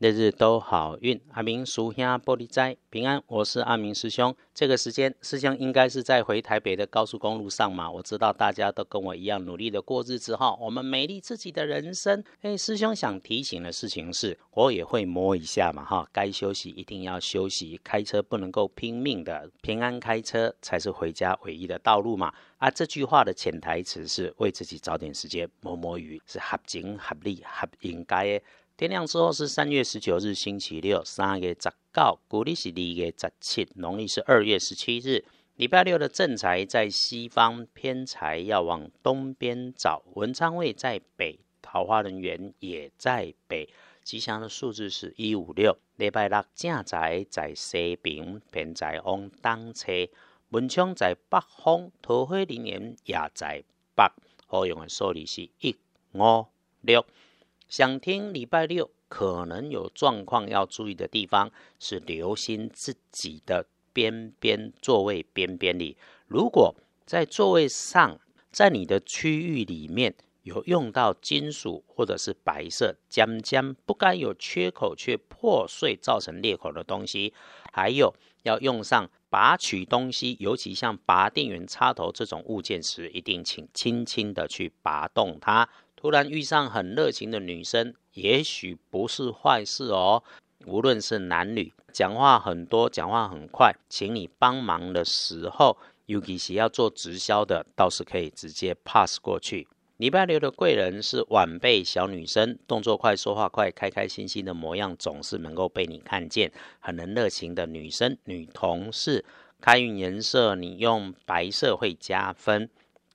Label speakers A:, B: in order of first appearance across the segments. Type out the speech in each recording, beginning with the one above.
A: 日日都好运，阿明属兄玻璃斋平安。我是阿明师兄。这个时间，师兄应该是在回台北的高速公路上嘛？我知道大家都跟我一样努力的过日子哈。我们美丽自己的人生。哎，师兄想提醒的事情是，我也会摸一下嘛哈。该休息一定要休息，开车不能够拼命的，平安开车才是回家唯一的道路嘛。啊，这句话的潜台词是为自己找点时间摸摸鱼，是合情合理合应该的。天亮之后是三月十九日，星期六，三月十九，古历是二月十七，农历是二月十七日，礼拜六的正财在西方，偏财要往东边找，文昌位在北，桃花人员也在北，吉祥的数字是一五六。礼拜六正财在西边，偏财往东侧，文昌在北方，桃花人员也在北，好用的数字是一五六。想听礼拜六可能有状况要注意的地方，是留心自己的边边座位边边里。如果在座位上，在你的区域里面有用到金属或者是白色尖尖不该有缺口却破碎造成裂口的东西，还有要用上拔取东西，尤其像拔电源插头这种物件时，一定请轻轻的去拔动它。突然遇上很热情的女生，也许不是坏事哦。无论是男女，讲话很多，讲话很快，请你帮忙的时候，尤其是要做直销的，倒是可以直接 pass 过去。礼拜六的贵人是晚辈小女生，动作快，说话快，开开心心的模样总是能够被你看见。很能热情的女生、女同事，开运颜色你用白色会加分。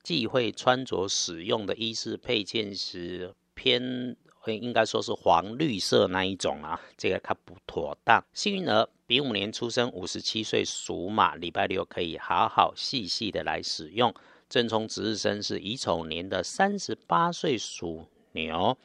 A: 忌讳穿着使用的衣饰配件是偏，应该说是黄绿色那一种啊，这个它不妥当。幸运儿丙午年出生，五十七岁属马，礼拜六可以好好细细的来使用。正冲值日生是乙丑年的三十八岁属牛，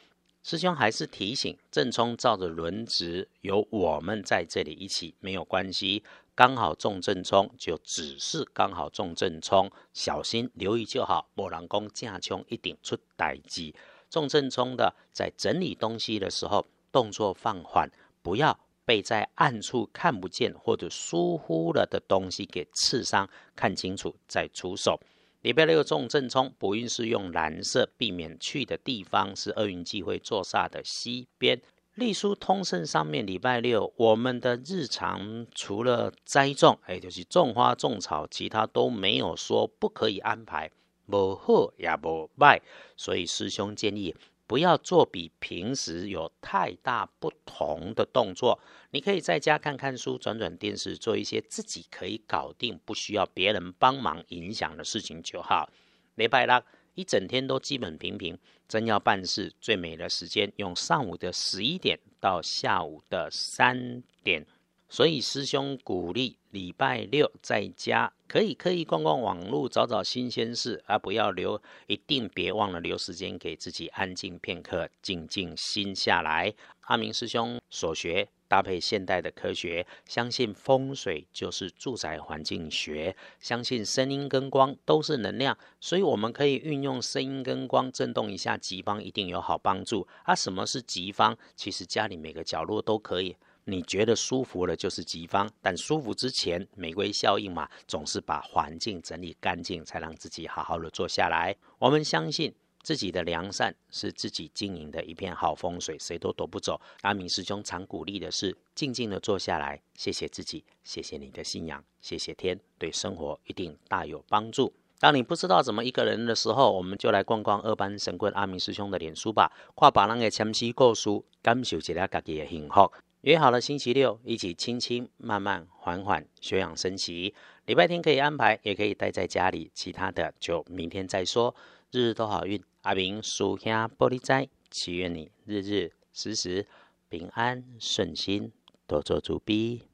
A: 师兄还是提醒，正冲照着轮值，有我们在这里一起没有关系。刚好中正冲，就只是刚好中正冲，小心留意就好。莫人公架冲一定出代机。中正冲的，在整理东西的时候，动作放缓，不要被在暗处看不见或者疏忽了的东西给刺伤，看清楚再出手。礼拜六重正冲，补运是用蓝色，避免去的地方是厄运忌讳坐煞的西边。隶书通胜上面，礼拜六我们的日常除了栽种，哎，就是种花种草，其他都没有说不可以安排，不好也不坏。所以师兄建议不要做比平时有太大不同的动作。你可以在家看看书、转转电视，做一些自己可以搞定、不需要别人帮忙影响的事情就好。礼拜六。一整天都基本平平，真要办事，最美的时间用上午的十一点到下午的三点。所以师兄鼓励礼拜六在家可以刻意逛逛网络，找找新鲜事，而不要留，一定别忘了留时间给自己安静片刻，静静心下来。阿明师兄所学。搭配现代的科学，相信风水就是住宅环境学，相信声音跟光都是能量，所以我们可以运用声音跟光震动一下吉方，一定有好帮助。啊，什么是吉方？其实家里每个角落都可以，你觉得舒服了就是吉方。但舒服之前，玫瑰效应嘛，总是把环境整理干净，才让自己好好的坐下来。我们相信。自己的良善是自己经营的一片好风水，谁都躲不走。阿明师兄常鼓励的是，静静的坐下来，谢谢自己，谢谢你的信仰，谢谢天，对生活一定大有帮助。当你不知道怎么一个人的时候，我们就来逛逛二班神棍阿明师兄的脸书吧，跨把人的前期构书，感受一下自己的幸福。约好了星期六一起轻轻慢慢缓缓休养生息，礼拜天可以安排，也可以待在家里，其他的就明天再说。日日都好运。阿明属下玻璃斋，祈愿你日日时时平安顺心，多做主逼。